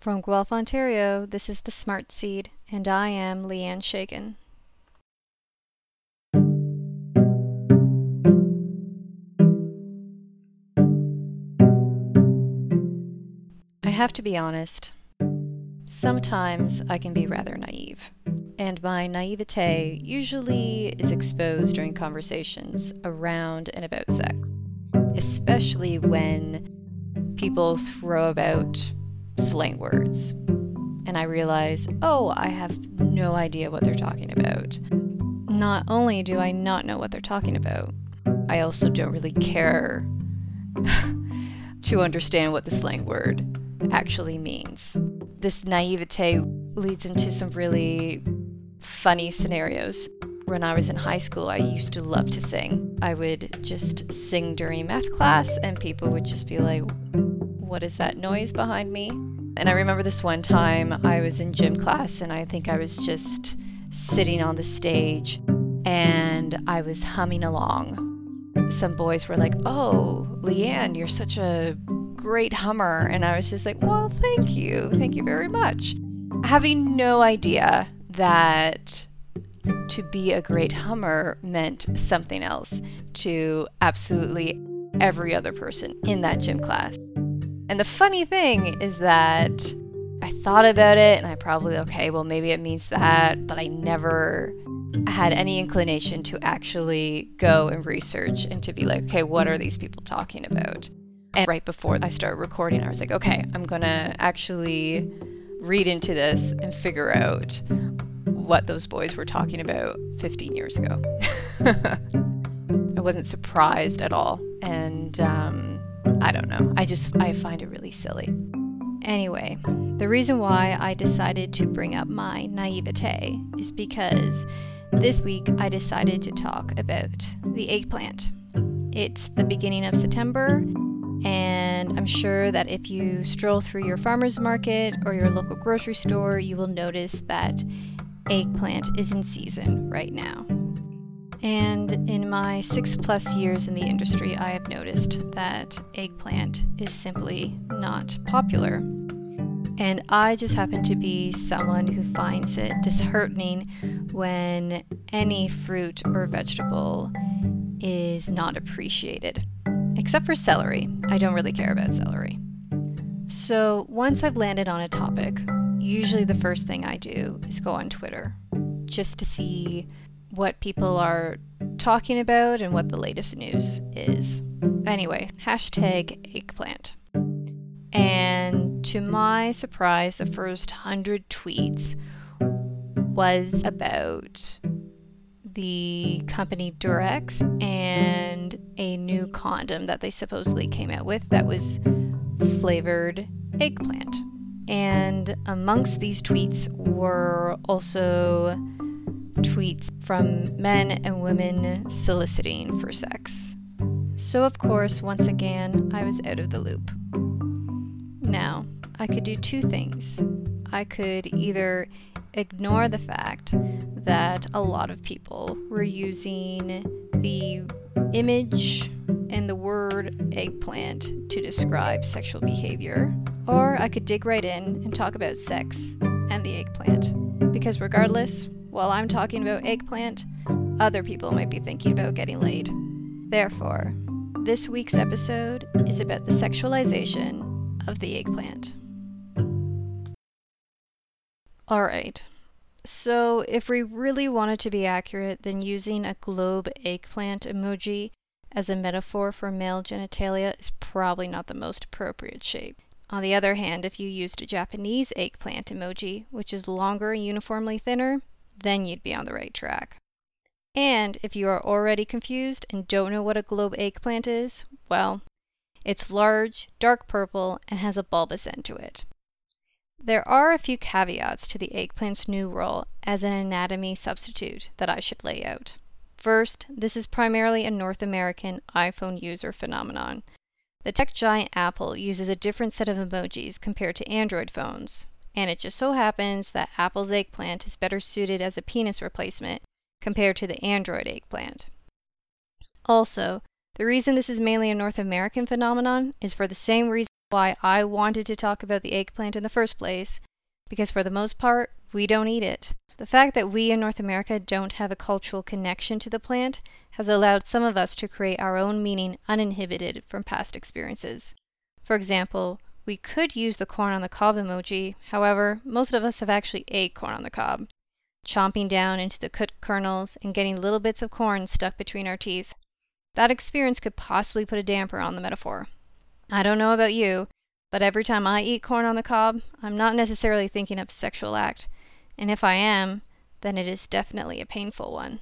From Guelph, Ontario, this is the Smart Seed, and I am Leanne Shagan. I have to be honest. Sometimes I can be rather naive, and my naivete usually is exposed during conversations around and about sex, especially when people throw about slang words. And I realize, oh, I have no idea what they're talking about. Not only do I not know what they're talking about, I also don't really care to understand what the slang word actually means. This naivete leads into some really funny scenarios. When I was in high school, I used to love to sing. I would just sing during math class, and people would just be like, What is that noise behind me? And I remember this one time I was in gym class, and I think I was just sitting on the stage and I was humming along. Some boys were like, Oh, Leanne, you're such a great hummer. And I was just like, well, thank you. Thank you very much. Having no idea that to be a great hummer meant something else to absolutely every other person in that gym class. And the funny thing is that I thought about it and I probably, okay, well, maybe it means that, but I never had any inclination to actually go and research and to be like, okay, what are these people talking about? And right before I started recording, I was like, okay, I'm going to actually read into this and figure out what those boys were talking about 15 years ago. I wasn't surprised at all. And um, I don't know. I just, I find it really silly. Anyway, the reason why I decided to bring up my naivete is because this week I decided to talk about the eggplant. It's the beginning of September, and I'm sure that if you stroll through your farmer's market or your local grocery store, you will notice that eggplant is in season right now. And in my six plus years in the industry, I have noticed that eggplant is simply not popular. And I just happen to be someone who finds it disheartening when any fruit or vegetable is not appreciated except for celery. I don't really care about celery. So once I've landed on a topic, usually the first thing I do is go on Twitter just to see what people are talking about and what the latest news is. Anyway, hashtag eggplant. And to my surprise, the first hundred tweets was about the company Durex and a new condom that they supposedly came out with that was flavored eggplant. And amongst these tweets were also tweets from men and women soliciting for sex. So, of course, once again, I was out of the loop. Now, I could do two things. I could either ignore the fact that a lot of people were using the image and the word eggplant to describe sexual behavior, or I could dig right in and talk about sex and the eggplant. Because regardless, while I'm talking about eggplant, other people might be thinking about getting laid. Therefore, this week's episode is about the sexualization of the eggplant. Alright, so if we really wanted to be accurate, then using a globe eggplant emoji as a metaphor for male genitalia is probably not the most appropriate shape. On the other hand, if you used a Japanese eggplant emoji, which is longer and uniformly thinner, then you'd be on the right track. And if you are already confused and don't know what a globe eggplant is, well, it's large, dark purple, and has a bulbous end to it. There are a few caveats to the eggplant's new role as an anatomy substitute that I should lay out. First, this is primarily a North American iPhone user phenomenon. The tech giant Apple uses a different set of emojis compared to Android phones, and it just so happens that Apple's eggplant is better suited as a penis replacement compared to the Android eggplant. Also, the reason this is mainly a North American phenomenon is for the same reason why I wanted to talk about the eggplant in the first place, because for the most part, we don't eat it. The fact that we in North America don't have a cultural connection to the plant has allowed some of us to create our own meaning uninhibited from past experiences. For example, we could use the corn on the cob emoji, however, most of us have actually ate corn on the cob, chomping down into the cooked kernels and getting little bits of corn stuck between our teeth. That experience could possibly put a damper on the metaphor. I don't know about you, but every time I eat corn on the cob, I'm not necessarily thinking of sexual act and if I am, then it is definitely a painful one.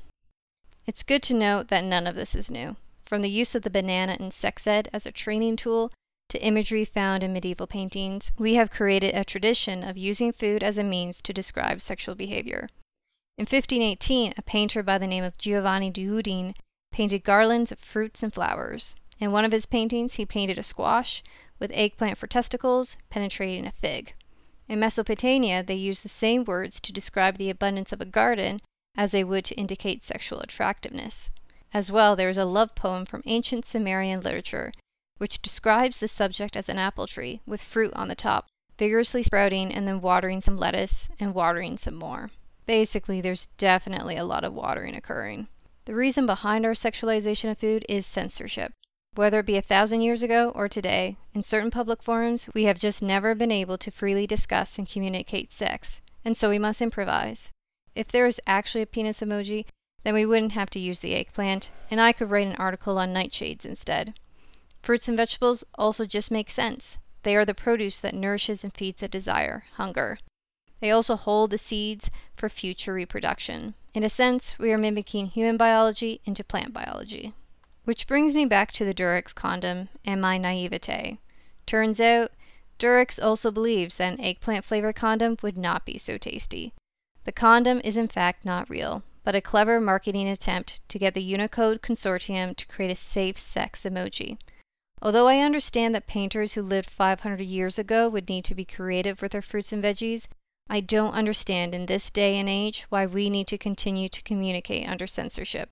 It's good to note that none of this is new. From the use of the banana in sex ed as a training tool to imagery found in medieval paintings, we have created a tradition of using food as a means to describe sexual behavior. In 1518, a painter by the name of Giovanni di Udine painted garlands of fruits and flowers. In one of his paintings, he painted a squash with eggplant for testicles penetrating a fig. In Mesopotamia, they used the same words to describe the abundance of a garden as they would to indicate sexual attractiveness. As well, there is a love poem from ancient Sumerian literature which describes the subject as an apple tree with fruit on the top, vigorously sprouting and then watering some lettuce and watering some more. Basically, there's definitely a lot of watering occurring. The reason behind our sexualization of food is censorship. Whether it be a thousand years ago or today, in certain public forums, we have just never been able to freely discuss and communicate sex, and so we must improvise. If there is actually a penis emoji, then we wouldn't have to use the eggplant, and I could write an article on nightshades instead. Fruits and vegetables also just make sense. They are the produce that nourishes and feeds a desire, hunger. They also hold the seeds for future reproduction. In a sense, we are mimicking human biology into plant biology. Which brings me back to the Durex condom and my naivete. Turns out, Durex also believes that an eggplant flavored condom would not be so tasty. The condom is in fact not real, but a clever marketing attempt to get the Unicode consortium to create a safe sex emoji. Although I understand that painters who lived 500 years ago would need to be creative with their fruits and veggies, I don't understand in this day and age why we need to continue to communicate under censorship.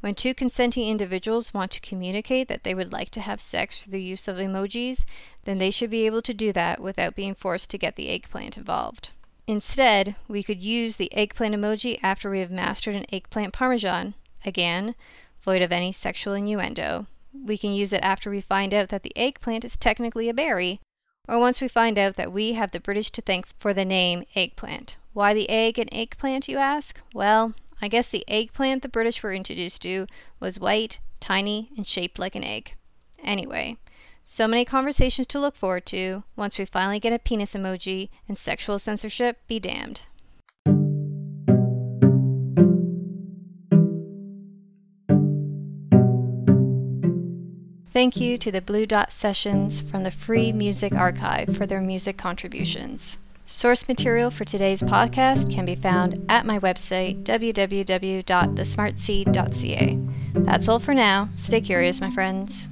When two consenting individuals want to communicate that they would like to have sex through the use of emojis, then they should be able to do that without being forced to get the eggplant involved. Instead, we could use the eggplant emoji after we have mastered an eggplant parmesan, again, void of any sexual innuendo. We can use it after we find out that the eggplant is technically a berry, or once we find out that we have the British to thank for the name eggplant. Why the egg and eggplant, you ask? Well, I guess the eggplant the British were introduced to was white, tiny, and shaped like an egg. Anyway, so many conversations to look forward to once we finally get a penis emoji and sexual censorship be damned. Thank you to the Blue Dot Sessions from the Free Music Archive for their music contributions. Source material for today's podcast can be found at my website, www.thesmartseed.ca. That's all for now. Stay curious, my friends.